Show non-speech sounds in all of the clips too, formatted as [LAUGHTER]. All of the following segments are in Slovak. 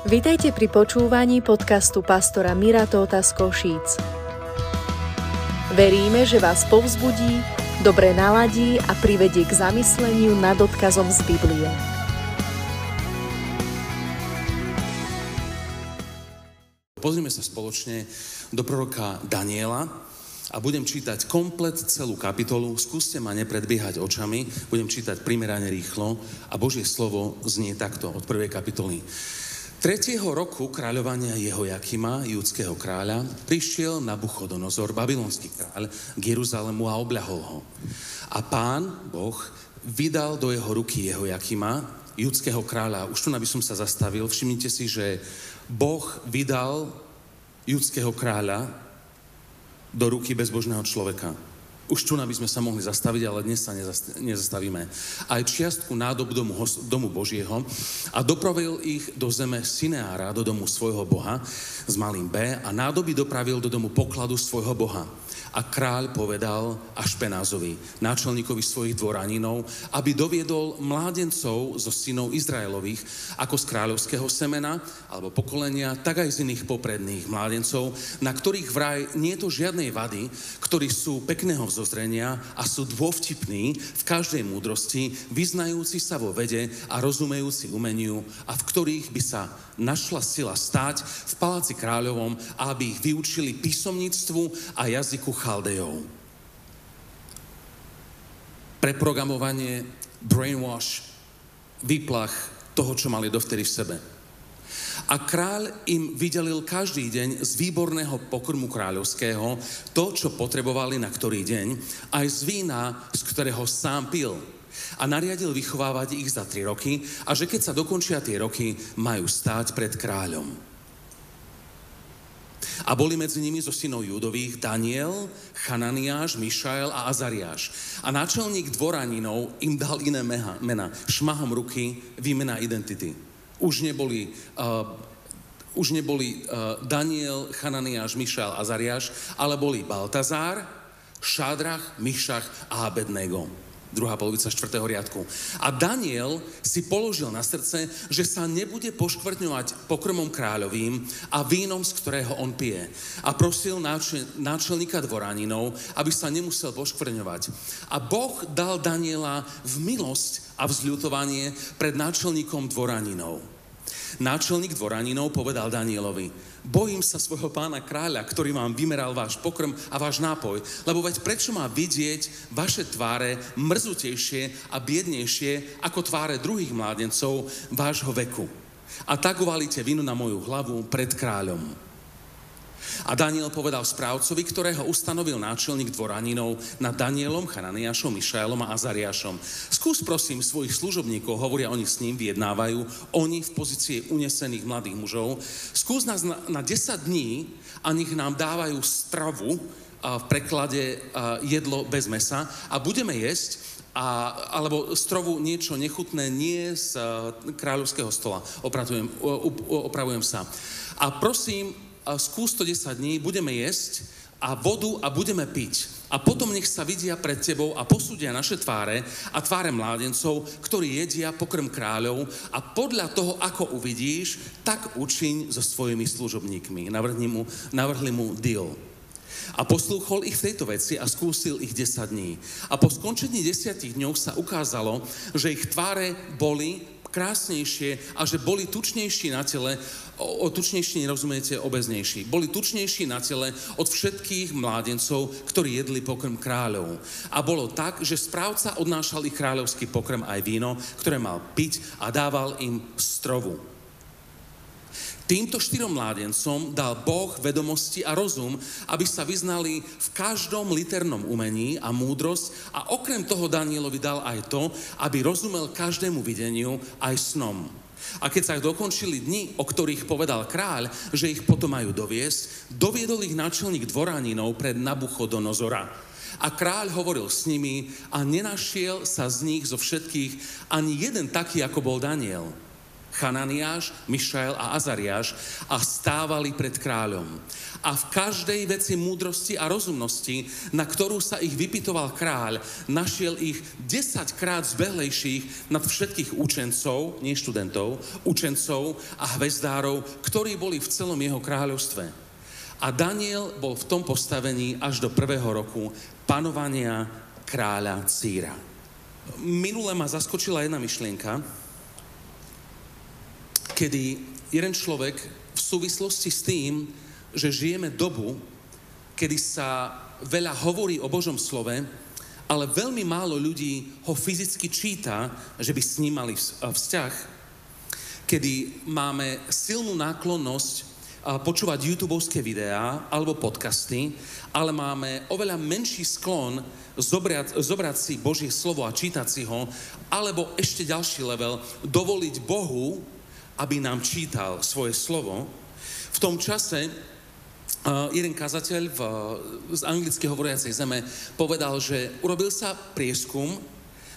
Vitajte pri počúvaní podcastu pastora Mira Tóta z Košíc. Veríme, že vás povzbudí, dobre naladí a privedie k zamysleniu nad odkazom z Biblie. Pozrime sa spoločne do proroka Daniela a budem čítať komplet celú kapitolu. Skúste ma nepredbiehať očami, budem čítať primerane rýchlo a Božie slovo znie takto od prvej kapitoly. Tretieho roku kráľovania Jehojakima, judského kráľa, prišiel Nabuchodonozor, babylonský kráľ, k Jeruzalému a obľahol ho. A pán, Boh, vydal do jeho ruky Jehojakima, judského kráľa. Už tu by som sa zastavil. Všimnite si, že Boh vydal judského kráľa do ruky bezbožného človeka. Už tu by sme sa mohli zastaviť, ale dnes sa nezastavíme. Aj čiastku nádob domu, domu Božieho a dopravil ich do zeme Sineára, do domu svojho Boha s malým B a nádoby dopravil do domu pokladu svojho Boha. A kráľ povedal Ašpenázovi, náčelníkovi svojich dvoraninov, aby doviedol mládencov zo synov Izraelových, ako z kráľovského semena alebo pokolenia, tak aj z iných popredných mládencov, na ktorých vraj nie je to žiadnej vady, ktorí sú pekného vzozrenia a sú dôvtipní v každej múdrosti, vyznajúci sa vo vede a rozumejúci umeniu a v ktorých by sa našla sila stáť v paláci kráľovom, aby ich vyučili písomníctvu a jazyku Chaldejov. Preprogramovanie, brainwash, výplach toho, čo mali dovtedy v sebe. A kráľ im vydelil každý deň z výborného pokrmu kráľovského to, čo potrebovali na ktorý deň, aj z vína, z ktorého sám pil. A nariadil vychovávať ich za tri roky a že keď sa dokončia tie roky, majú stáť pred kráľom. A boli medzi nimi zo synov Judových Daniel, Chananiáš, Mišael a Azariáš. A náčelník dvoraninov im dal iné meha, mena. Šmahom ruky výmena identity. Už neboli, uh, už neboli uh, Daniel, Chananiáš, Mišael, Azariáš, ale boli Baltazár, Šádrach, Mišach a Abednego druhá polovica štvrtého riadku. A Daniel si položil na srdce, že sa nebude poškvrtňovať pokrmom kráľovým a vínom, z ktorého on pije. A prosil náčelníka dvoraninov, aby sa nemusel poškvrňovať. A Boh dal Daniela v milosť a vzľutovanie pred náčelníkom dvoraninov. Náčelník dvoraninov povedal Danielovi, bojím sa svojho pána kráľa, ktorý vám vymeral váš pokrm a váš nápoj, lebo veď prečo má vidieť vaše tváre mrzutejšie a biednejšie ako tváre druhých mládencov vášho veku. A tak uvalíte vinu na moju hlavu pred kráľom. A Daniel povedal správcovi, ktorého ustanovil náčelník dvoraninov nad Danielom, Chananiašom, Mišaelom a Azariášom. Skús prosím svojich služobníkov, hovoria oni s ním, vyjednávajú, oni v pozícii unesených mladých mužov. Skús nás na, na 10 dní a nich nám dávajú stravu, v preklade jedlo bez mesa a budeme jesť a, alebo strovu niečo nechutné nie z kráľovského stola. Opravujem, opravujem sa. A prosím, skús to 10 dní, budeme jesť a vodu a budeme piť. A potom nech sa vidia pred tebou a posúdia naše tváre a tváre mládencov, ktorí jedia pokrm kráľov a podľa toho, ako uvidíš, tak učiň so svojimi služobníkmi. Navrhli mu, navrhli mu deal. A poslúchol ich v tejto veci a skúsil ich 10 dní. A po skončení 10 dňov sa ukázalo, že ich tváre boli krásnejšie a že boli tučnejší na tele, o, tučnejší nerozumiete, obeznejší. Boli tučnejší na tele od všetkých mládencov, ktorí jedli pokrm kráľov. A bolo tak, že správca odnášal ich kráľovský pokrm aj víno, ktoré mal piť a dával im strovu. Týmto štyrom mládencom dal Boh vedomosti a rozum, aby sa vyznali v každom liternom umení a múdrosť a okrem toho Danielovi dal aj to, aby rozumel každému videniu aj snom. A keď sa dokončili dni, o ktorých povedal kráľ, že ich potom majú doviesť, doviedol ich náčelník dvoraninov pred Nabuchodonozora. A kráľ hovoril s nimi a nenašiel sa z nich zo všetkých ani jeden taký, ako bol Daniel. Chananiáš, Mišael a Azariáš a stávali pred kráľom. A v každej veci múdrosti a rozumnosti, na ktorú sa ich vypitoval kráľ, našiel ich 10 krát zbehlejších nad všetkých učencov, nie študentov, učencov a hvezdárov, ktorí boli v celom jeho kráľovstve. A Daniel bol v tom postavení až do prvého roku panovania kráľa Círa. Minule ma zaskočila jedna myšlienka, kedy jeden človek v súvislosti s tým, že žijeme dobu, kedy sa veľa hovorí o Božom slove, ale veľmi málo ľudí ho fyzicky číta, že by s ním mali vzťah, kedy máme silnú náklonnosť počúvať youtubovské videá alebo podcasty, ale máme oveľa menší sklon zobrať, zobrať si Božie slovo a čítať si ho, alebo ešte ďalší level, dovoliť Bohu, aby nám čítal svoje slovo. V tom čase jeden kazateľ v, z anglicky hovoriacej zeme povedal, že urobil sa prieskum,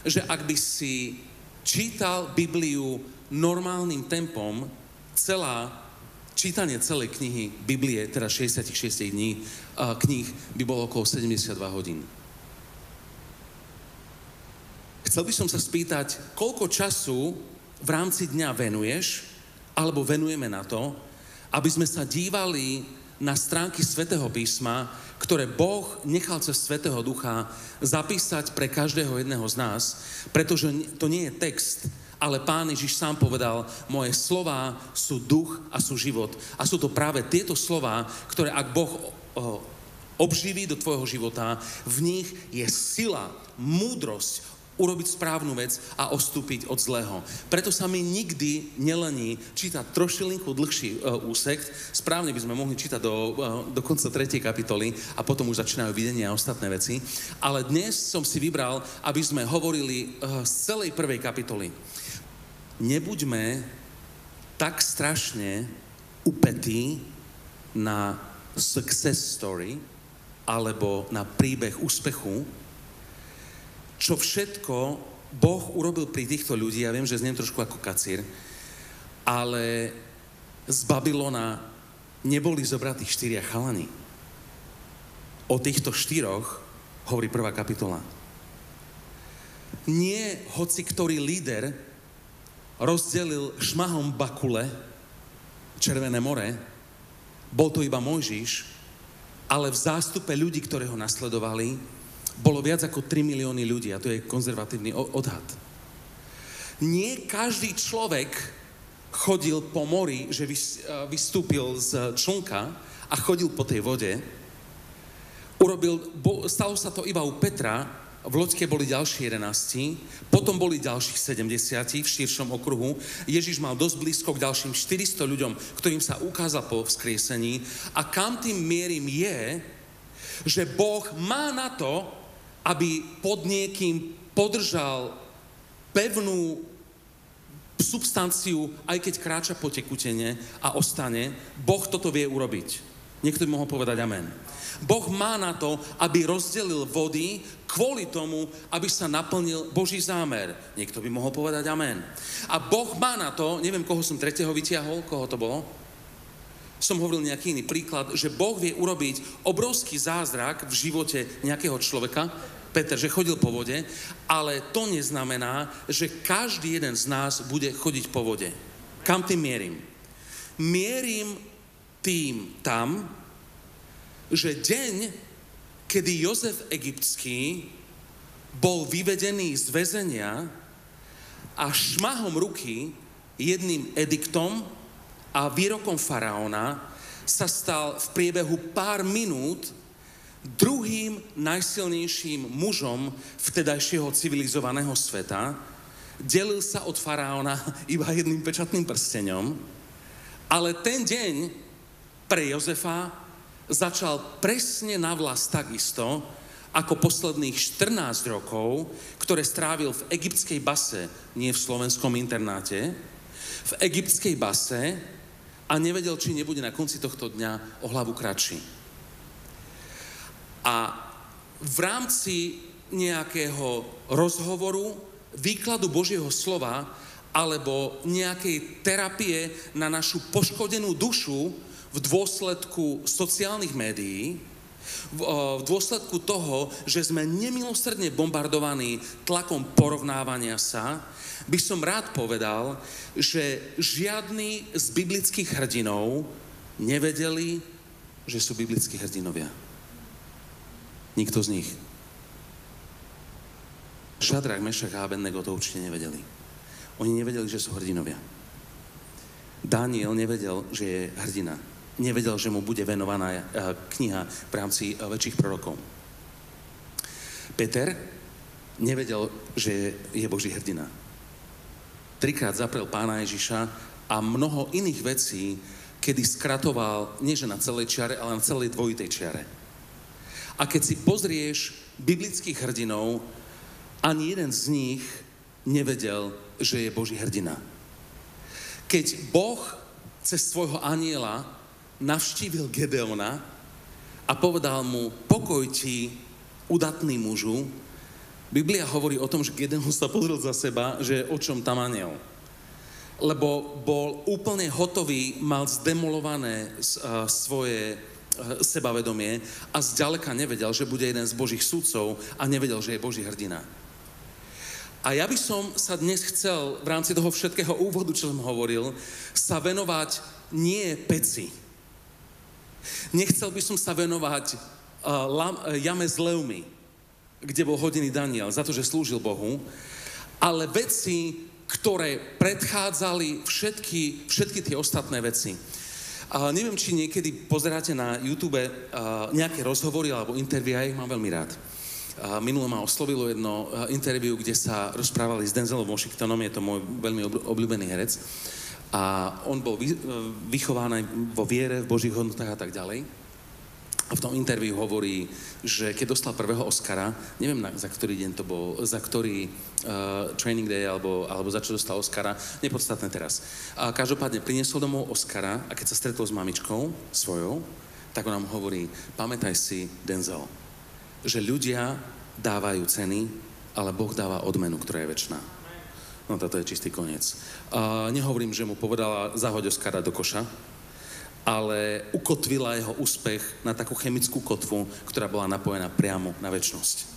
že ak by si čítal Bibliu normálnym tempom, celá čítanie celej knihy Biblie, teda 66 dní kníh, by bolo okolo 72 hodín. Chcel by som sa spýtať, koľko času v rámci dňa venuješ alebo venujeme na to, aby sme sa dívali na stránky Svetého písma, ktoré Boh nechal cez Svetého Ducha zapísať pre každého jedného z nás, pretože to nie je text, ale Pán Ježiš sám povedal, moje slova sú duch a sú život. A sú to práve tieto slova, ktoré ak Boh obživí do tvojho života, v nich je sila, múdrosť, urobiť správnu vec a ostúpiť od zlého. Preto sa mi nikdy nelení čítať trošilinku dlhší uh, úsek. Správne by sme mohli čítať do, uh, do konca 3. kapitoly a potom už začínajú videnia a ostatné veci. Ale dnes som si vybral, aby sme hovorili uh, z celej prvej kapitoly. Nebuďme tak strašne upetí na success story alebo na príbeh úspechu, čo všetko Boh urobil pri týchto ľudí, ja viem, že zniem trošku ako kacír, ale z Babylona neboli zobratí štyria chalani. O týchto štyroch hovorí prvá kapitola. Nie hoci ktorý líder rozdelil šmahom Bakule Červené more, bol to iba Mojžiš, ale v zástupe ľudí, ktoré ho nasledovali, bolo viac ako 3 milióny ľudí a to je konzervatívny odhad. Nie každý človek chodil po mori, že vystúpil z člnka a chodil po tej vode. Urobil, stalo sa to iba u Petra, v loďke boli ďalší 11, potom boli ďalších 70 v širšom okruhu. Ježiš mal dosť blízko k ďalším 400 ľuďom, ktorým sa ukázal po vzkriesení. A kam tým mierim je, že Boh má na to, aby pod niekým podržal pevnú substanciu, aj keď kráča po tekutene a ostane, Boh toto vie urobiť. Niekto by mohol povedať amen. Boh má na to, aby rozdelil vody kvôli tomu, aby sa naplnil Boží zámer. Niekto by mohol povedať amen. A Boh má na to, neviem, koho som tretieho vytiahol, koho to bolo, som hovoril nejaký iný príklad, že Boh vie urobiť obrovský zázrak v živote nejakého človeka, Peter, že chodil po vode, ale to neznamená, že každý jeden z nás bude chodiť po vode. Kam tým mierim? Mierim tým tam, že deň, kedy Jozef Egyptský bol vyvedený z väzenia a šmahom ruky jedným ediktom a výrokom faraóna sa stal v priebehu pár minút druhým najsilnejším mužom vtedajšieho civilizovaného sveta, delil sa od faraóna [LAUGHS] iba jedným pečatným prstenom, ale ten deň pre Jozefa začal presne na vlas takisto, ako posledných 14 rokov, ktoré strávil v egyptskej base, nie v slovenskom internáte, v egyptskej base a nevedel, či nebude na konci tohto dňa o hlavu kratší. A v rámci nejakého rozhovoru, výkladu Božieho slova alebo nejakej terapie na našu poškodenú dušu v dôsledku sociálnych médií, v, dôsledku toho, že sme nemilosrdne bombardovaní tlakom porovnávania sa, by som rád povedal, že žiadny z biblických hrdinov nevedeli, že sú biblickí hrdinovia. Nikto z nich. Šadrach, Mešach a Abednego to určite nevedeli. Oni nevedeli, že sú hrdinovia. Daniel nevedel, že je hrdina. Nevedel, že mu bude venovaná eh, kniha v rámci eh, väčších prorokov. Peter nevedel, že je Boží hrdina. Trikrát zaprel pána Ježiša a mnoho iných vecí, kedy skratoval, nie že na celej čiare, ale na celej dvojitej čiare. A keď si pozrieš biblických hrdinov, ani jeden z nich nevedel, že je Boží hrdina. Keď Boh cez svojho aniela navštívil Gedeona a povedal mu, pokoj ti, udatný mužu, Biblia hovorí o tom, že Gedeon sa pozrel za seba, že o čom tam aniel. Lebo bol úplne hotový, mal zdemolované svoje sebavedomie a zďaleka nevedel, že bude jeden z Božích súdcov a nevedel, že je Boží hrdina. A ja by som sa dnes chcel v rámci toho všetkého úvodu, čo som hovoril, sa venovať nie peci. Nechcel by som sa venovať uh, lam, uh, jame s levmi, kde bol hodený Daniel, za to, že slúžil Bohu, ale veci, ktoré predchádzali všetky, všetky tie ostatné veci. Uh, neviem, či niekedy pozeráte na YouTube uh, nejaké rozhovory alebo intervia, ja ich mám veľmi rád. Minulo ma oslovilo jedno interviu, kde sa rozprávali s Denzelom Washingtonom, je to môj veľmi obľúbený herec. A on bol vychovaný vo viere, v Božích hodnotách a tak ďalej. V tom interviu hovorí, že keď dostal prvého Oscara, neviem na, za ktorý deň to bol, za ktorý uh, training day alebo, alebo za čo dostal Oscara, nepodstatné teraz. A každopádne priniesol domov Oscara a keď sa stretol s mamičkou svojou, tak on nám hovorí, pamätaj si Denzel, že ľudia dávajú ceny, ale Boh dáva odmenu, ktorá je väčšiná. No toto je čistý koniec. Uh, nehovorím, že mu povedala zahoď Oskara do koša, ale ukotvila jeho úspech na takú chemickú kotvu, ktorá bola napojená priamo na väčnosť.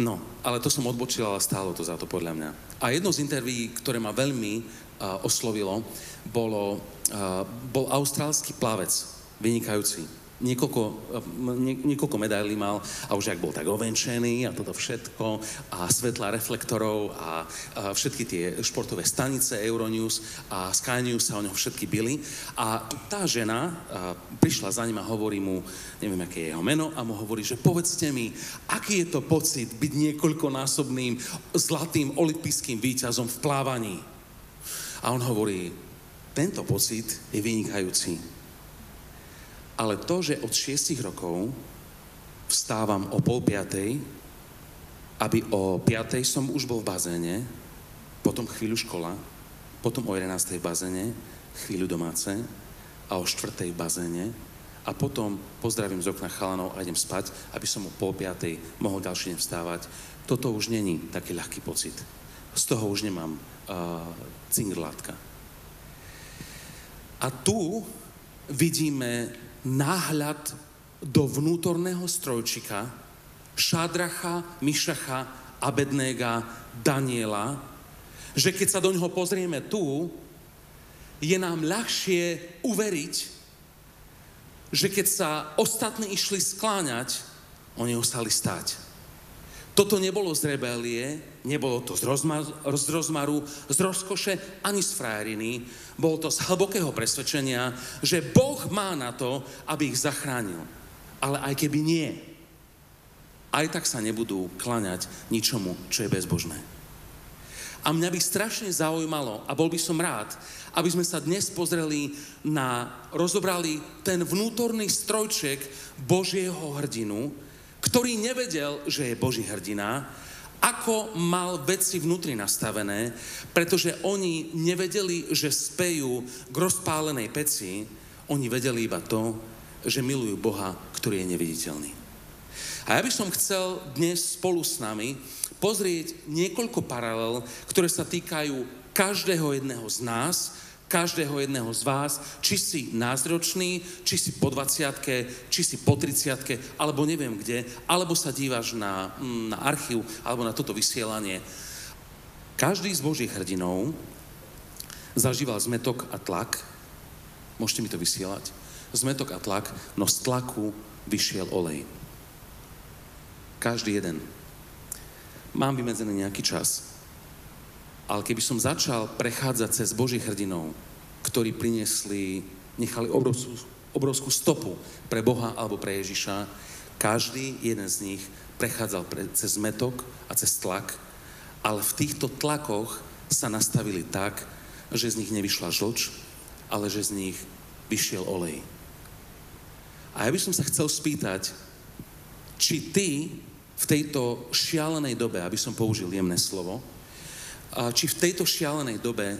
No, ale to som odbočil, ale stálo to za to podľa mňa. A jedno z interví, ktoré ma veľmi uh, oslovilo, bolo, uh, bol austrálsky plavec, vynikajúci, niekoľko, nie, niekoľko medailí mal a už ak bol tak ovenčený a toto všetko a svetla reflektorov a, a všetky tie športové stanice Euronews a Sky News sa o ňom všetky byli a tá žena a, prišla za ním a hovorí mu, neviem, aké je jeho meno a mu hovorí, že povedzte mi, aký je to pocit byť niekoľkonásobným zlatým olympijským víťazom v plávaní. A on hovorí, tento pocit je vynikajúci ale to, že od 6 rokov vstávam o pol piatej, aby o piatej som už bol v bazéne, potom chvíľu škola, potom o 11. v bazéne, chvíľu domáce a o 4. v bazéne a potom pozdravím z okna chalanov a idem spať, aby som o pol piatej mohol ďalší deň vstávať. Toto už není taký ľahký pocit. Z toho už nemám uh, cingrlátka. A tu vidíme náhľad do vnútorného strojčika Šádracha, Mišacha, Abednéga, Daniela, že keď sa do ňoho pozrieme tu, je nám ľahšie uveriť, že keď sa ostatní išli skláňať, oni ostali stáť. Toto nebolo z rebélie, nebolo to z, rozmar, z rozmaru, z rozkoše, ani z frajeriny. Bolo to z hlbokého presvedčenia, že Boh má na to, aby ich zachránil. Ale aj keby nie, aj tak sa nebudú klaňať ničomu, čo je bezbožné. A mňa by strašne zaujímalo, a bol by som rád, aby sme sa dnes pozreli na, rozobrali ten vnútorný strojček Božieho hrdinu, ktorý nevedel, že je Boží hrdina, ako mal veci vnútri nastavené, pretože oni nevedeli, že spejú k rozpálenej peci, oni vedeli iba to, že milujú Boha, ktorý je neviditeľný. A ja by som chcel dnes spolu s nami pozrieť niekoľko paralel, ktoré sa týkajú každého jedného z nás, každého jedného z vás, či si názročný, či si po 20 či si po 30 alebo neviem kde, alebo sa díváš na, mm, na archív, alebo na toto vysielanie. Každý z Božích hrdinov zažíval zmetok a tlak. Môžete mi to vysielať? Zmetok a tlak, no z tlaku vyšiel olej. Každý jeden. Mám vymedzený nejaký čas. Ale keby som začal prechádzať cez Božích hrdinov, ktorí priniesli, nechali obrovskú, obrovskú stopu pre Boha alebo pre Ježiša, každý jeden z nich prechádzal pre, cez metok a cez tlak, ale v týchto tlakoch sa nastavili tak, že z nich nevyšla žlč, ale že z nich vyšiel olej. A ja by som sa chcel spýtať, či ty v tejto šialenej dobe, aby som použil jemné slovo, či v tejto šialenej dobe,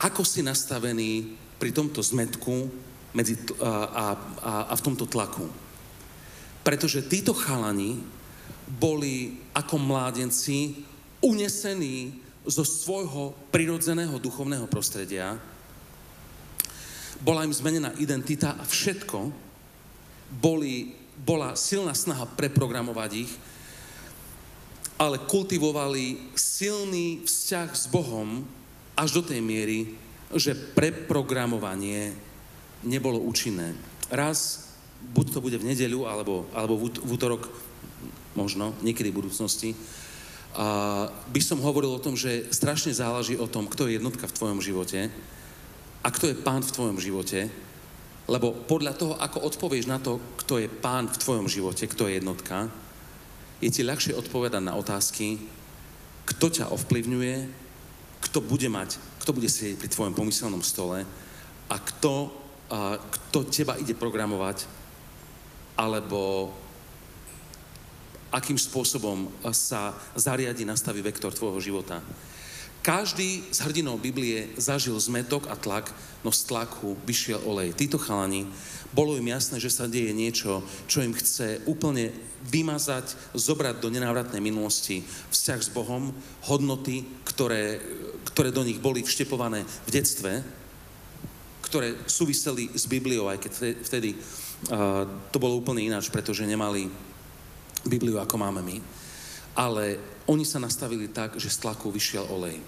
ako si nastavený pri tomto zmetku medzi, a, a, a v tomto tlaku. Pretože títo chalani boli ako mládenci unesení zo svojho prirodzeného duchovného prostredia. Bola im zmenená identita a všetko. Boli, bola silná snaha preprogramovať ich ale kultivovali silný vzťah s Bohom až do tej miery, že preprogramovanie nebolo účinné. Raz, buď to bude v nedeľu, alebo, alebo v útorok, možno, niekedy v budúcnosti, a by som hovoril o tom, že strašne záleží o tom, kto je jednotka v tvojom živote a kto je pán v tvojom živote, lebo podľa toho, ako odpovieš na to, kto je pán v tvojom živote, kto je jednotka, je ti ľahšie odpovedať na otázky, kto ťa ovplyvňuje, kto bude mať, kto bude sedieť pri tvojom pomyselnom stole a kto, a, kto teba ide programovať, alebo akým spôsobom sa zariadi, nastaví vektor tvojho života. Každý z hrdinov Biblie zažil zmetok a tlak, no z tlaku vyšiel olej. Títo chalani, bolo im jasné, že sa deje niečo, čo im chce úplne vymazať, zobrať do nenávratnej minulosti vzťah s Bohom, hodnoty, ktoré, ktoré do nich boli vštepované v detstve, ktoré súviseli s Bibliou, aj keď vtedy uh, to bolo úplne ináč, pretože nemali Bibliu, ako máme my. Ale oni sa nastavili tak, že z tlaku vyšiel olej.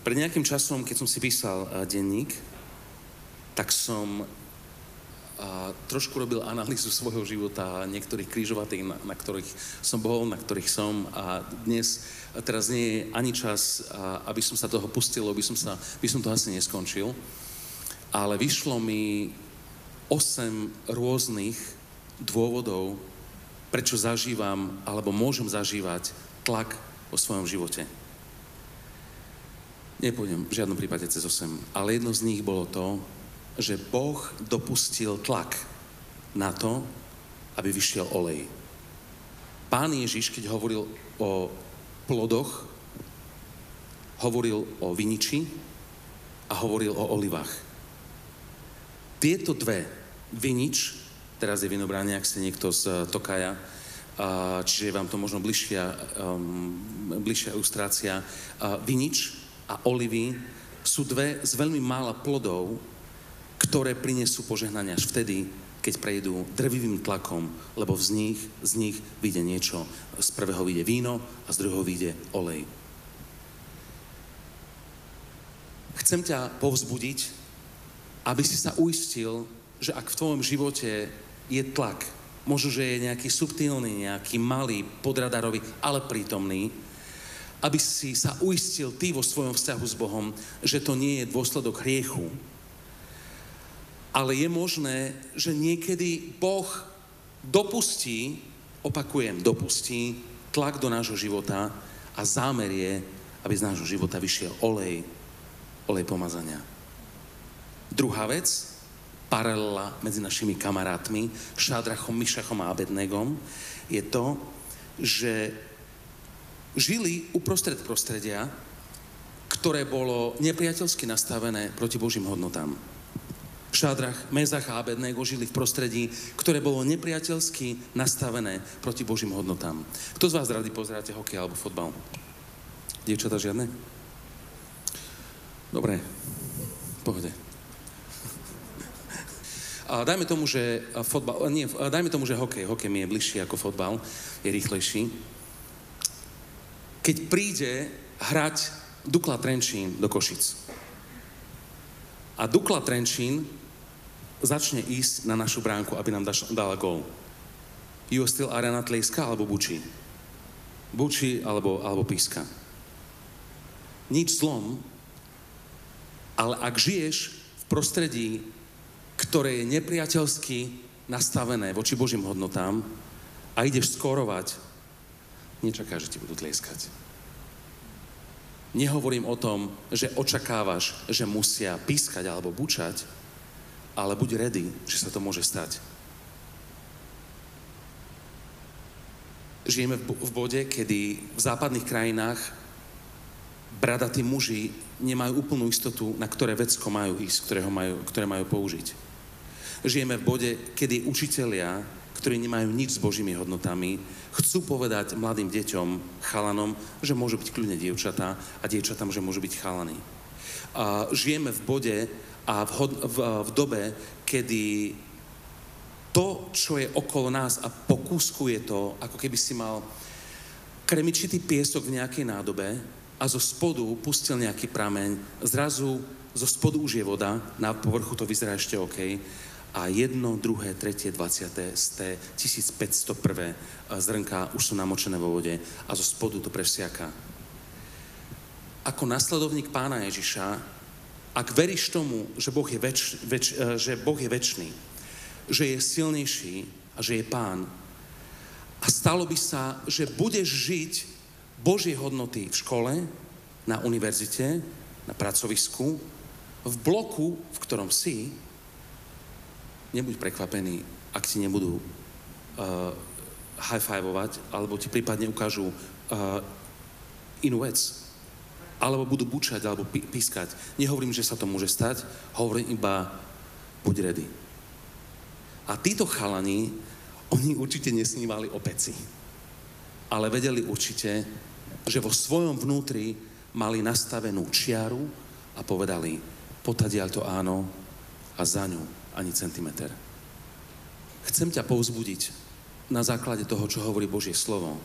Pred nejakým časom, keď som si písal uh, denník, tak som uh, trošku robil analýzu svojho života, niektorých krížovatých, na, na ktorých som bol, na ktorých som a dnes, a teraz nie je ani čas, uh, aby som sa toho pustil, aby som, sa, by som to asi neskončil, ale vyšlo mi 8 rôznych dôvodov, prečo zažívam alebo môžem zažívať tlak vo svojom živote. Nepôjdem v žiadnom prípade cez 8, ale jedno z nich bolo to, že Boh dopustil tlak na to, aby vyšiel olej. Pán Ježiš, keď hovoril o plodoch, hovoril o viniči a hovoril o olivách. Tieto dve, vinič teraz je vinobranie, ak ste niekto z eh, Tokaja, čiže je vám to možno bližšia, um, bližšia ilustrácia. Vinič a olivy sú dve z veľmi mála plodov, ktoré prinesú požehnania až vtedy, keď prejdú drvivým tlakom, lebo z nich, z nich vyjde niečo. Z prvého vyjde víno a z druhého vyjde olej. Chcem ťa povzbudiť, aby si sa uistil, že ak v tvojom živote je tlak. Možno, že je nejaký subtilný, nejaký malý, podradarový, ale prítomný, aby si sa uistil ty vo svojom vzťahu s Bohom, že to nie je dôsledok hriechu, ale je možné, že niekedy Boh dopustí, opakujem, dopustí tlak do nášho života a zámer je, aby z nášho života vyšiel olej, olej pomazania. Druhá vec, paralela medzi našimi kamarátmi, Šádrachom, Mišachom a Abednegom, je to, že žili uprostred prostredia, ktoré bolo nepriateľsky nastavené proti Božím hodnotám. Šádrach, Mezach a Abednego žili v prostredí, ktoré bolo nepriateľsky nastavené proti Božím hodnotám. Kto z vás rady pozeráte hokej alebo fotbal? Dievčatá žiadne? Dobre, pohode. A dajme tomu, že fotbal, nie, dajme tomu, že hokej, hokej mi je bližší ako fotbal, je rýchlejší. Keď príde hrať Dukla Trenčín do Košic a Dukla Trenčín začne ísť na našu bránku, aby nám dala gól. US Steel Arena tlieska alebo bučí? Bučí alebo, alebo píska. Nič zlom, ale ak žiješ v prostredí ktoré je nepriateľsky nastavené voči Božím hodnotám a ideš skórovať, nečaká, že ti budú tlieskať. Nehovorím o tom, že očakávaš, že musia pískať alebo bučať, ale buď ready, že sa to môže stať. Žijeme v bode, kedy v západných krajinách bradatí muži nemajú úplnú istotu, na ktoré vecko majú ísť, ktoré, ho majú, ktoré majú použiť. Žijeme v bode, kedy učitelia, ktorí nemajú nič s Božími hodnotami, chcú povedať mladým deťom, chalanom, že môžu byť kľudne dievčatá a dievčatám, že môžu byť chalany. A žijeme v bode a v, hod, v, v dobe, kedy to, čo je okolo nás a pokúskuje to, ako keby si mal kremičitý piesok v nejakej nádobe a zo spodu pustil nejaký prameň, zrazu zo spodu už je voda, na povrchu to vyzerá ešte OK, a jedno, druhé, tretie, dvaciaté, sté, 1501 zrnka už sú namočené vo vode a zo spodu to presiaka. Ako nasledovník pána Ježiša, ak veríš tomu, že Boh je, väč, väč, e, že boh je väčší, že je silnejší a že je pán, a stalo by sa, že budeš žiť Božie hodnoty v škole, na univerzite, na pracovisku, v bloku, v ktorom si, nebuď prekvapený, ak ti nebudú uh, high-fivovať, alebo ti prípadne ukážu uh, inú vec. Alebo budú bučať, alebo pí- pískať. Nehovorím, že sa to môže stať, hovorím iba, buď ready. A títo chalani, oni určite nesnívali o peci. Ale vedeli určite, že vo svojom vnútri mali nastavenú čiaru a povedali, potadiaľ to áno a za ňu ani centimeter. Chcem ťa povzbudiť na základe toho, čo hovorí Božie slovo,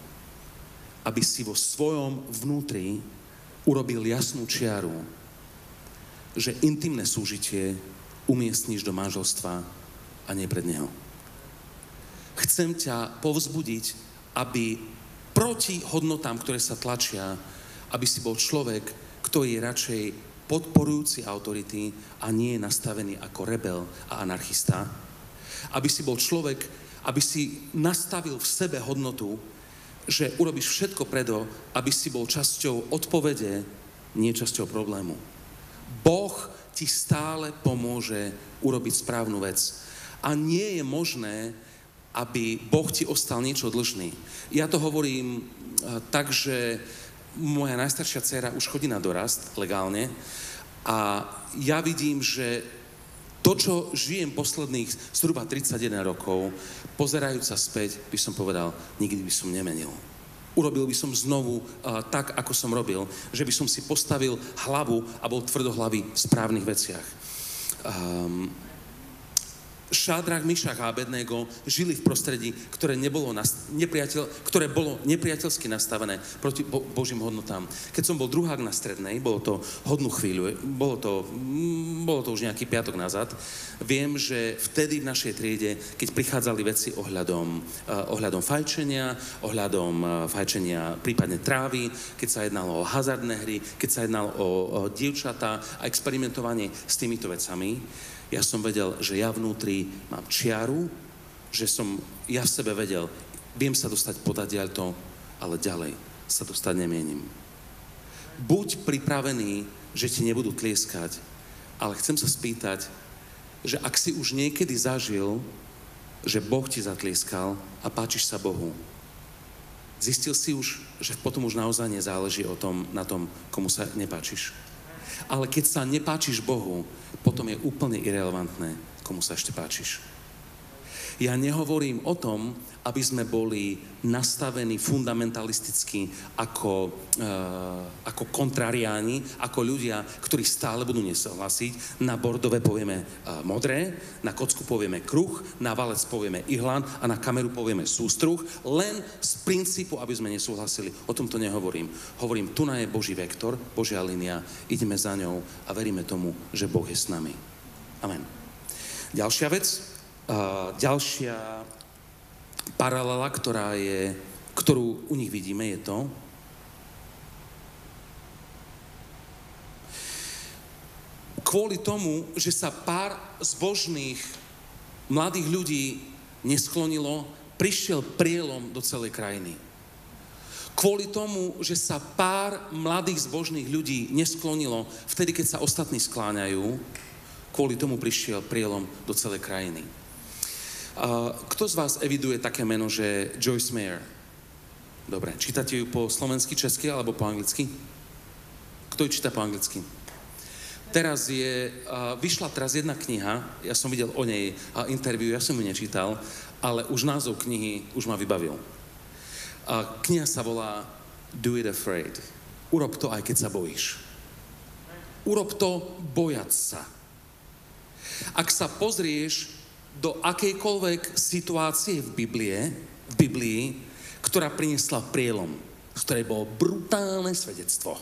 aby si vo svojom vnútri urobil jasnú čiaru, že intimné súžitie umiestníš do manželstva a nie pred neho. Chcem ťa povzbudiť, aby proti hodnotám, ktoré sa tlačia, aby si bol človek, ktorý je radšej podporujúci autority a nie je nastavený ako rebel a anarchista. Aby si bol človek, aby si nastavil v sebe hodnotu, že urobíš všetko preto, aby si bol časťou odpovede, nie časťou problému. Boh ti stále pomôže urobiť správnu vec. A nie je možné, aby Boh ti ostal niečo dlžný. Ja to hovorím eh, tak, že moja najstaršia dcera už chodí na dorast legálne a ja vidím, že to, čo žijem posledných zhruba 31 rokov, pozerajúc sa späť, by som povedal, nikdy by som nemenil. Urobil by som znovu uh, tak, ako som robil, že by som si postavil hlavu a bol tvrdohlavý v správnych veciach. Um, Šádrach, Mišach a Abednego žili v prostredí, ktoré, nebolo nepriateľ, ktoré bolo nepriateľsky nastavené proti Bo- Božím hodnotám. Keď som bol druhák na strednej, bolo to hodnú chvíľu, bolo to, mm, bolo to už nejaký piatok nazad, viem, že vtedy v našej triede, keď prichádzali veci ohľadom, uh, ohľadom fajčenia, ohľadom uh, fajčenia prípadne trávy, keď sa jednalo o hazardné hry, keď sa jednalo o, o dievčatá a experimentovanie s týmito vecami, ja som vedel, že ja vnútri mám čiaru, že som ja v sebe vedel, viem sa dostať podadiaľ to, ale ďalej sa dostať nemienim. Buď pripravený, že ti nebudú tlieskať, ale chcem sa spýtať, že ak si už niekedy zažil, že Boh ti zatlieskal a páčiš sa Bohu, zistil si už, že potom už naozaj nezáleží o tom, na tom, komu sa nepáčiš. Ale keď sa nepáčiš Bohu, potom je úplne irrelevantné, komu sa ešte páčiš. Ja nehovorím o tom, aby sme boli nastavení fundamentalisticky ako, uh, ako kontrariáni, ako ľudia, ktorí stále budú nesúhlasiť. Na bordové povieme uh, modré, na kocku povieme kruh, na valec povieme ihlan a na kameru povieme sústruh, len z princípu, aby sme nesúhlasili. O tom to nehovorím. Hovorím, tu na je Boží vektor, Božia línia, ideme za ňou a veríme tomu, že Boh je s nami. Amen. Ďalšia vec, ďalšia paralela, ktorá je, ktorú u nich vidíme, je to, kvôli tomu, že sa pár zbožných mladých ľudí nesklonilo, prišiel prielom do celej krajiny. Kvôli tomu, že sa pár mladých zbožných ľudí nesklonilo, vtedy, keď sa ostatní skláňajú, kvôli tomu prišiel prielom do celej krajiny. Kto z vás eviduje také meno, že Joyce Mayer? Dobre, čítate ju po slovensky, česky alebo po anglicky? Kto ju číta po anglicky? Teraz je, uh, vyšla teraz jedna kniha, ja som videl o nej uh, interviu, ja som ju nečítal, ale už názov knihy už ma vybavil. Uh, kniha sa volá Do it afraid. Urob to, aj keď sa bojíš. Urob to, bojať sa. Ak sa pozrieš do akejkoľvek situácie v, Biblie, v Biblii, ktorá priniesla prielom, z bolo brutálne svedectvo.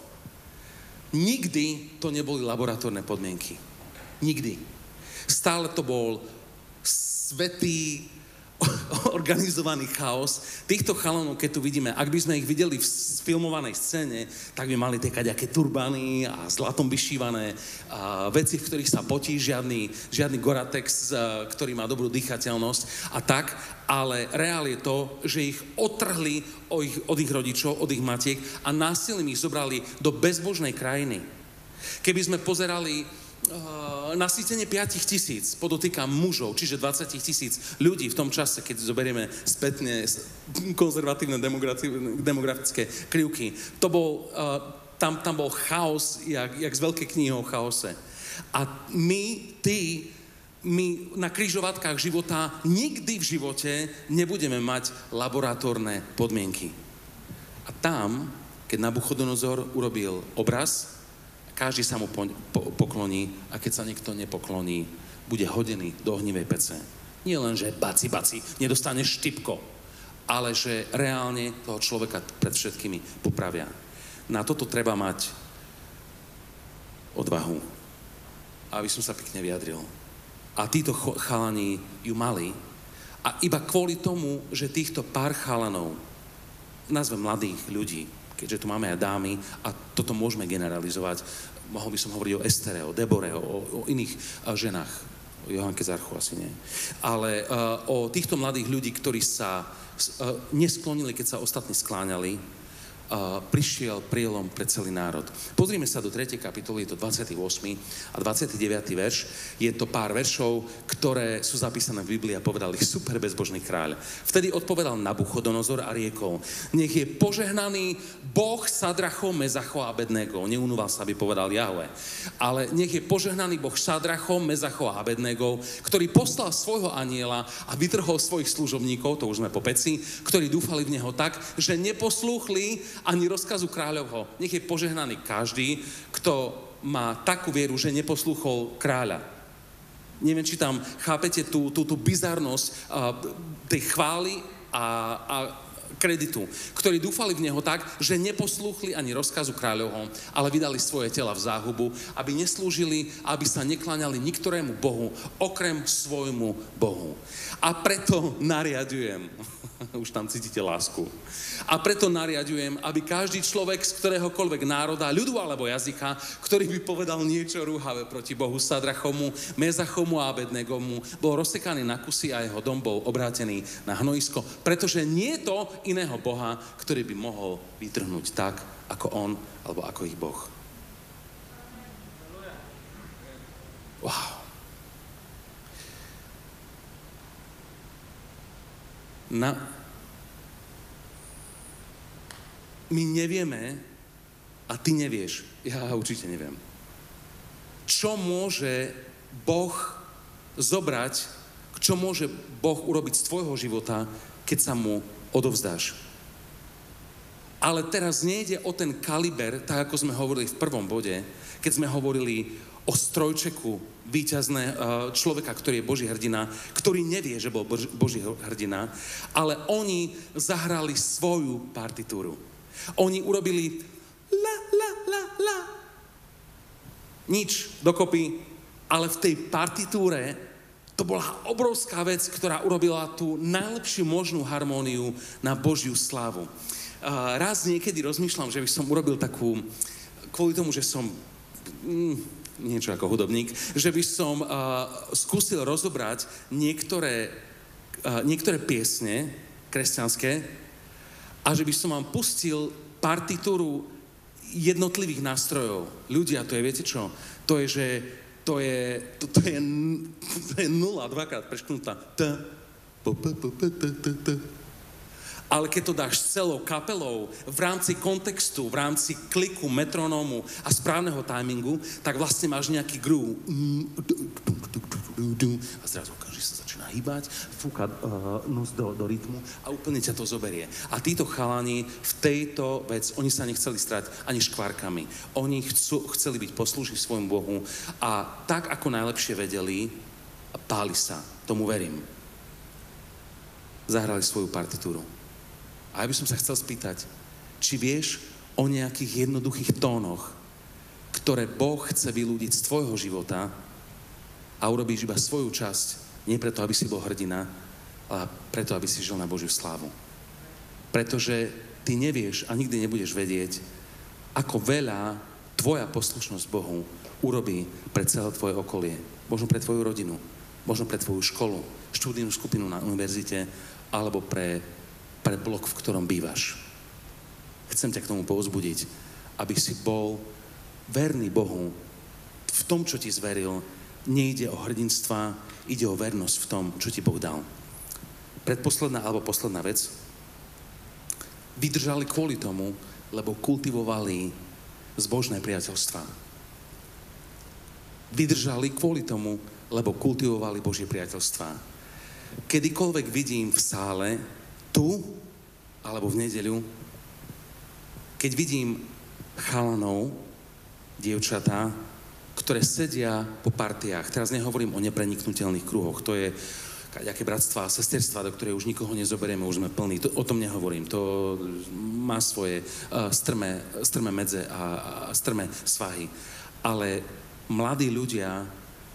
Nikdy to neboli laboratórne podmienky. Nikdy. Stále to bol svetý, [LAUGHS] organizovaný chaos. Týchto chalanov, keď tu vidíme, ak by sme ich videli v filmovanej scéne, tak by mali tie kaďaké turbany a zlatom vyšívané a veci, v ktorých sa potí, žiadny, žiadny Goratex, ktorý má dobrú dýchateľnosť a tak, ale reál je to, že ich otrhli od ich, od ich rodičov, od ich matiek a násilím ich zobrali do bezbožnej krajiny. Keby sme pozerali nasýtenie 5 tisíc, podotýkam mužov, čiže 20 tisíc ľudí v tom čase, keď zoberieme spätne konzervatívne demografické krivky, to bol, tam, tam bol chaos, jak, jak z veľkej knihy o chaose. A my, ty, my na kryžovatkách života nikdy v živote nebudeme mať laboratórne podmienky. A tam, keď Nabuchodonozor urobil obraz, každý sa mu po, po, pokloní a keď sa niekto nepokloní, bude hodený do ohnivej pece. Nie len, že baci, baci, nedostane štipko, ale že reálne toho človeka pred všetkými popravia. Na toto treba mať odvahu. Aby som sa pekne vyjadril. A títo chalani ju mali. A iba kvôli tomu, že týchto pár chalanov, nazve mladých ľudí, keďže tu máme aj dámy a toto môžeme generalizovať, mohol by som hovoriť o Estere, o Debore, o, o iných ženách. O Johanke Zarchu asi nie. Ale o týchto mladých ľudí, ktorí sa nesklonili, keď sa ostatní skláňali, prišiel prielom pre celý národ. Pozrime sa do 3. kapitoly, je to 28. a 29. verš. Je to pár veršov, ktoré sú zapísané v Biblii a povedali super bezbožný kráľ. Vtedy odpovedal Nabuchodonozor a riekol, nech je požehnaný Boh Sadracho, Mezacho a Abednego. Neunúval sa, aby povedal Jahve. Ale nech je požehnaný Boh Sadracho, Mezacho a Abednego, ktorý poslal svojho aniela a vytrhol svojich služobníkov, to už sme po peci, ktorí dúfali v neho tak, že neposlúchli ani rozkazu kráľovho. Nech je požehnaný každý, kto má takú vieru, že neposlúchol kráľa. Neviem, či tam chápete tú, tú, tú bizarnosť uh, tej chvály a, a kreditu, ktorí dúfali v Neho tak, že neposlúchli ani rozkazu kráľovho, ale vydali svoje tela v záhubu, aby neslúžili, aby sa nekláňali niktorému Bohu, okrem svojmu Bohu. A preto nariadujem, [LAUGHS] už tam cítite lásku, a preto nariadujem, aby každý človek z ktoréhokoľvek národa, ľudu alebo jazyka, ktorý by povedal niečo rúhavé proti Bohu Sadrachomu, Mezachomu a Abednegomu, bol rozsekaný na kusy a jeho dom bol obrátený na hnojisko, pretože nie je to iného Boha, ktorý by mohol vytrhnúť tak, ako on, alebo ako ich Boh. Wow. Na, my nevieme, a ty nevieš, ja určite neviem, čo môže Boh zobrať, Čo môže Boh urobiť z tvojho života, keď sa mu odovzdáš. Ale teraz nejde o ten kaliber, tak ako sme hovorili v prvom bode, keď sme hovorili o strojčeku víťazné eh, človeka, ktorý je Boží hrdina, ktorý nevie, že bol Boží hrdina, ale oni zahrali svoju partitúru. Oni urobili la, la, la, la. Nič dokopy, ale v tej partitúre to bola obrovská vec, ktorá urobila tú najlepšiu možnú harmóniu na Božiu slávu. Uh, raz niekedy rozmýšľam, že by som urobil takú, kvôli tomu, že som mm, niečo ako hudobník, že by som uh, skúsil rozobrať niektoré, uh, niektoré piesne kresťanské a že by som vám pustil partitúru jednotlivých nástrojov. Ľudia, to je, viete čo? To je, že to je, to, to je, to je nula, dvakrát prešknutá. Ale keď to dáš celou kapelou, v rámci kontextu, v rámci kliku, metronómu a správneho timingu, tak vlastne máš nejaký groove. A zrazu každý sa začína hýbať, fúka uh, nos do, do rytmu a úplne ťa to zoberie. A títo chalani v tejto vec, oni sa nechceli strať ani škvárkami. Oni chcú, chceli byť poslúži svojmu Bohu a tak, ako najlepšie vedeli, páli sa. Tomu verím. Zahrali svoju partitúru. A ja by som sa chcel spýtať, či vieš o nejakých jednoduchých tónoch, ktoré Boh chce vylúdiť z tvojho života a urobíš iba svoju časť, nie preto, aby si bol hrdina, ale preto, aby si žil na Božiu slávu. Pretože ty nevieš a nikdy nebudeš vedieť, ako veľa tvoja poslušnosť Bohu urobí pre celé tvoje okolie. Možno pre tvoju rodinu, možno pre tvoju školu, štúdijnú skupinu na univerzite, alebo pre pre blok, v ktorom bývaš. Chcem ťa k tomu povzbudiť, aby si bol verný Bohu v tom, čo ti zveril. Nejde o hrdinstva, ide o vernosť v tom, čo ti Boh dal. Predposledná alebo posledná vec. Vydržali kvôli tomu, lebo kultivovali zbožné priateľstva. Vydržali kvôli tomu, lebo kultivovali Božie priateľstva. Kedykoľvek vidím v sále tu, alebo v nedeľu, keď vidím chalanov, dievčatá, ktoré sedia po partiách. Teraz nehovorím o nepreniknutelných kruhoch. To je aké bratstva a sesterstva, do ktorej už nikoho nezoberieme, už sme plní. To, o tom nehovorím. To má svoje uh, strmé, strmé medze a, a strmé svahy. Ale mladí ľudia,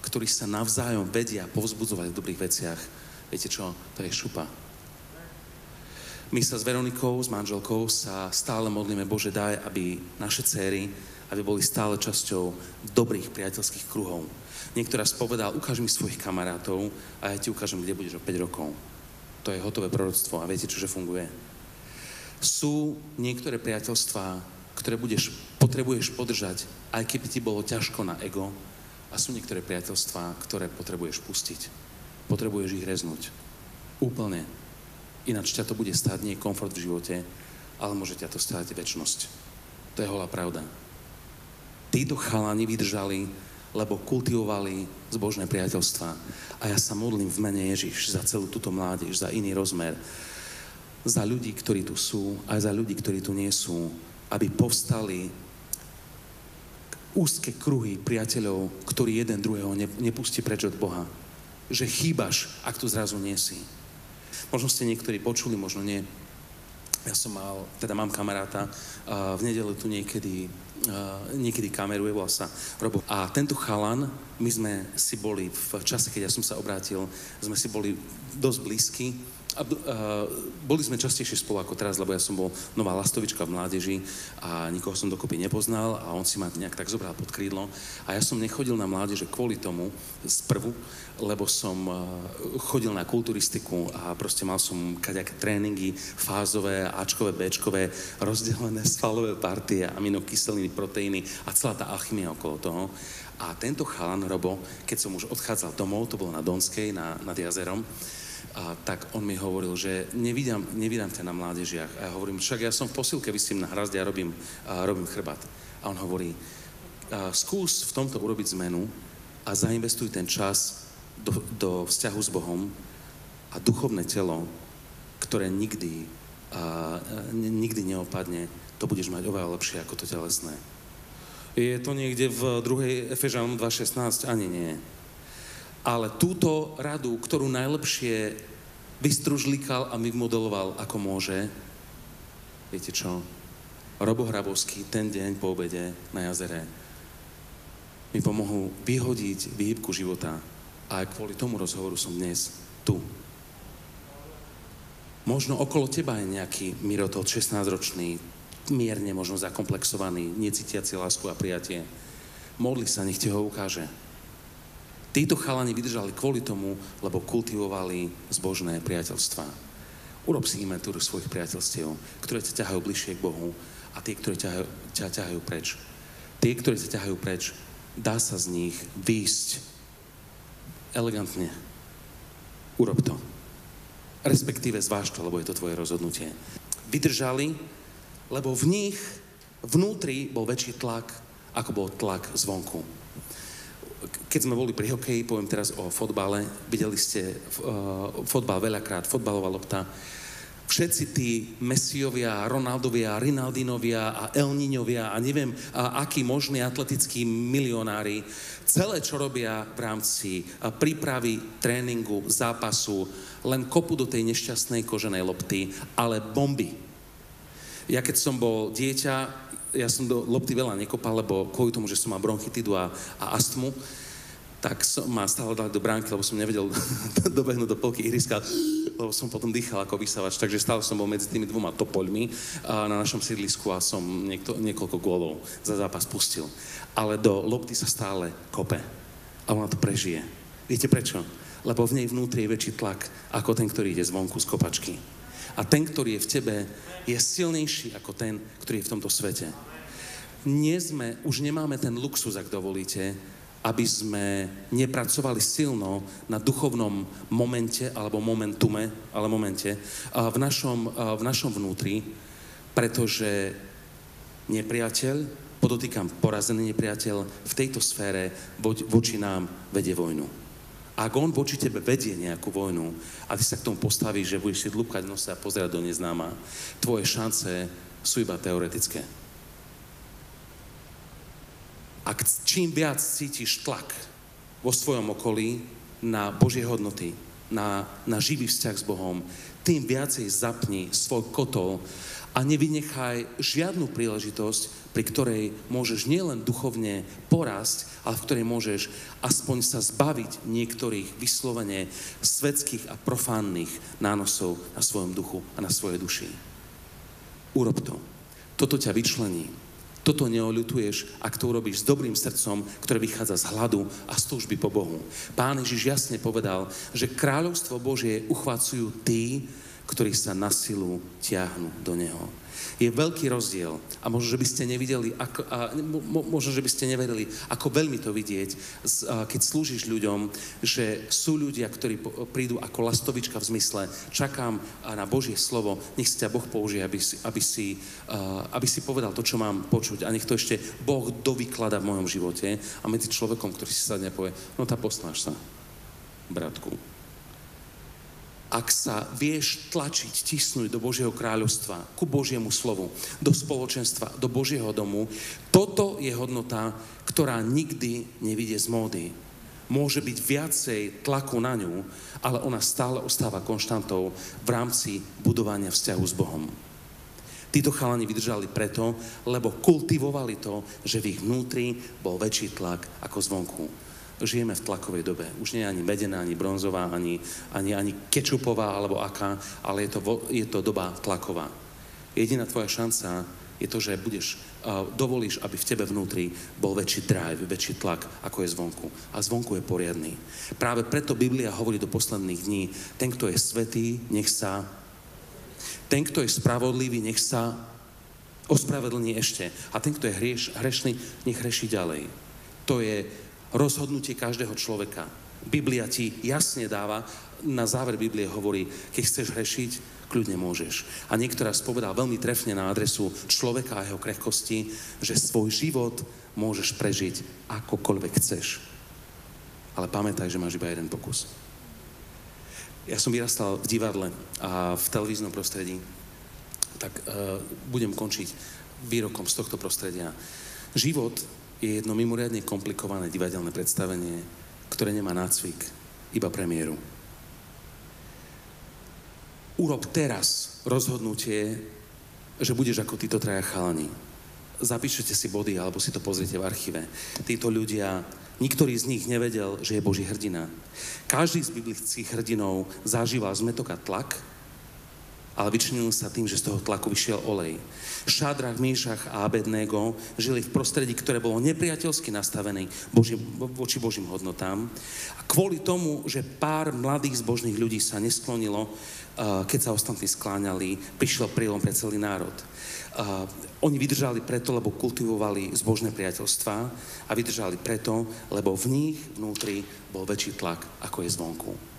ktorí sa navzájom vedia povzbudzovať v dobrých veciach, viete čo, to je šupa my sa s Veronikou, s manželkou sa stále modlíme, Bože, daj, aby naše céry, aby boli stále časťou dobrých priateľských kruhov. Niektorá spovedal, ukáž mi svojich kamarátov a ja ti ukážem, kde budeš o 5 rokov. To je hotové proroctvo a viete, čože funguje. Sú niektoré priateľstvá, ktoré budeš, potrebuješ podržať, aj keby ti bolo ťažko na ego, a sú niektoré priateľstvá, ktoré potrebuješ pustiť. Potrebuješ ich reznúť. Úplne Ináč ťa to bude stáť nie komfort v živote, ale môže ťa to stáť väčnosť. To je holá pravda. Títo chalani vydržali, lebo kultivovali zbožné priateľstva. A ja sa modlím v mene Ježiš za celú túto mládež, za iný rozmer, za ľudí, ktorí tu sú, aj za ľudí, ktorí tu nie sú, aby povstali úzke kruhy priateľov, ktorí jeden druhého nepustí preč od Boha. Že chýbaš, ak tu zrazu nie si. Možno ste niektorí počuli, možno nie. Ja som mal, teda mám kamaráta, v nedelu tu niekedy, niekedy kameruje, volá sa Robo. A tento chalan, my sme si boli v čase, keď ja som sa obrátil, sme si boli dosť blízki a, uh, boli sme častejšie spolu ako teraz, lebo ja som bol nová lastovička v mládeži a nikoho som dokopy nepoznal a on si ma nejak tak zobral pod krídlo. A ja som nechodil na mládeže kvôli tomu, z prvu, lebo som uh, chodil na kulturistiku a proste mal som kaďaké tréningy, fázové, Ačkové, Bčkové, rozdelené [LAUGHS] svalové partie, aminokyseliny, proteíny a celá tá alchymia okolo toho. A tento chalan, Robo, keď som už odchádzal domov, to bolo na Donskej, na, nad jazerom, a tak on mi hovoril, že nevidám, nevidám ťa na mládežiach. A ja hovorím, však ja som v posilke, vysím na hrazde a robím, a robím chrbát. A on hovorí, a skús v tomto urobiť zmenu a zainvestuj ten čas do, do vzťahu s Bohom a duchovné telo, ktoré nikdy, a, nikdy neopadne, to budeš mať oveľa lepšie ako to telesné. Je to niekde v 2. Efežanom 2.16? Ani nie. Ale túto radu, ktorú najlepšie vystružlikal a vymodeloval ako môže, viete čo? Robo Hrabovský ten deň po obede na jazere mi pomohol vyhodiť výhybku života. A aj kvôli tomu rozhovoru som dnes tu. Možno okolo teba je nejaký Mirotol 16-ročný, mierne možno zakomplexovaný, necítiaci lásku a prijatie. Modli sa, nech ti ho ukáže. Títo chalani vydržali kvôli tomu, lebo kultivovali zbožné priateľstva. Urob si inventúru svojich priateľstiev, ktoré ťa ťahajú bližšie k Bohu a tie, ktoré ťa, ťa ťahajú preč. Tie, ktoré ťa ťahajú preč, dá sa z nich výjsť elegantne. Urob to. Respektíve zváž to, lebo je to tvoje rozhodnutie. Vydržali lebo v nich vnútri bol väčší tlak, ako bol tlak zvonku. Keď sme boli pri hokeji, poviem teraz o fotbale, videli ste uh, fotbal veľakrát, fotbalová lopta, všetci tí Messiovia, Ronaldovia, Rinaldinovia a Elniňovia a neviem, a akí možní atletickí milionári, celé, čo robia v rámci prípravy, tréningu, zápasu, len kopu do tej nešťastnej koženej lopty, ale bomby. Ja keď som bol dieťa, ja som do lopty veľa nekopal, lebo kvôli tomu, že som mal bronchitidu a, a astmu, tak som ma stále dali do bránky, lebo som nevedel [LAUGHS] dobehnúť do polky ihriska, lebo som potom dýchal ako vysavač, takže stále som bol medzi tými dvoma topoľmi na našom sídlisku a som niekto, niekoľko gólov za zápas pustil. Ale do lopty sa stále kope a ona to prežije. Viete prečo? Lebo v nej vnútri je väčší tlak ako ten, ktorý ide zvonku z kopačky. A ten, ktorý je v tebe, je silnejší ako ten, ktorý je v tomto svete. Nie sme, už nemáme ten luxus, ak dovolíte, aby sme nepracovali silno na duchovnom momente alebo momentume, ale momente v našom, v našom vnútri, pretože nepriateľ, podotýkam porazený nepriateľ, v tejto sfére voči nám vedie vojnu. Ak on voči tebe vedie nejakú vojnu a ty sa k tomu postavíš, že budeš si dlúbkať nose a pozerať do neznáma, tvoje šance sú iba teoretické. Ak čím viac cítiš tlak vo svojom okolí na Božie hodnoty, na, na živý vzťah s Bohom, tým viacej zapni svoj kotol a nevynechaj žiadnu príležitosť, pri ktorej môžeš nielen duchovne porásť, ale v ktorej môžeš aspoň sa zbaviť niektorých vyslovene svetských a profánnych nánosov na svojom duchu a na svojej duši. Urob to. Toto ťa vyčlení. Toto neoľutuješ, ak to urobíš s dobrým srdcom, ktoré vychádza z hladu a z túžby po Bohu. Pán Ježiš jasne povedal, že kráľovstvo Božie uchvácujú tí, ktorí sa na silu ťahnú do Neho. Je veľký rozdiel. A možno, že by ste nevideli, ako, a, možno, že by ste neverili, ako veľmi to vidieť, keď slúžiš ľuďom, že sú ľudia, ktorí prídu ako lastovička v zmysle, čakám na Božie slovo, nech si ťa Boh použije, aby si, aby si, aby si povedal to, čo mám počuť. A nech to ešte Boh dovyklada v mojom živote a medzi človekom, ktorý si sadne povie, no tá posnáš sa, bratku ak sa vieš tlačiť, tisnúť do Božieho kráľovstva, ku Božiemu slovu, do spoločenstva, do Božieho domu, toto je hodnota, ktorá nikdy nevidie z módy. Môže byť viacej tlaku na ňu, ale ona stále ostáva konštantou v rámci budovania vzťahu s Bohom. Títo chalani vydržali preto, lebo kultivovali to, že v ich vnútri bol väčší tlak ako zvonku žijeme v tlakovej dobe. Už nie je ani medená, ani bronzová, ani, ani, ani kečupová, alebo aká, ale je to, je to doba tlaková. Jediná tvoja šanca je to, že budeš, uh, dovolíš, aby v tebe vnútri bol väčší drive, väčší tlak, ako je zvonku. A zvonku je poriadný. Práve preto Biblia hovorí do posledných dní, ten, kto je svetý, nech sa, ten, kto je spravodlivý, nech sa ospravedlní ešte. A ten, kto je hrieš, hrešný, nech hreší ďalej. To je rozhodnutie každého človeka. Biblia ti jasne dáva, na záver Biblie hovorí, keď chceš hrešiť, kľudne môžeš. A niektorá spovedal veľmi trefne na adresu človeka a jeho krehkosti, že svoj život môžeš prežiť akokoľvek chceš. ale pamätaj, že máš iba jeden pokus. Ja som vyrastal v divadle a v televíznom prostredí, tak uh, budem končiť výrokom z tohto prostredia. Život je jedno mimoriadne komplikované divadelné predstavenie, ktoré nemá nácvik, iba premiéru. Urob teraz rozhodnutie, že budeš ako títo traja chalani. Zapíšete si body, alebo si to pozriete v archíve. Títo ľudia, niktorý z nich nevedel, že je Boží hrdina. Každý z biblických hrdinov zažíval zmetok a tlak, ale vyčnil sa tým, že z toho tlaku vyšiel olej. Šádrach, Míšach a Abednego žili v prostredí, ktoré bolo nepriateľsky nastavené Božím, voči Božím hodnotám. A kvôli tomu, že pár mladých zbožných ľudí sa nesklonilo, keď sa ostatní skláňali, prišiel prílom pre celý národ. Oni vydržali preto, lebo kultivovali zbožné priateľstva a vydržali preto, lebo v nich vnútri bol väčší tlak, ako je zvonku.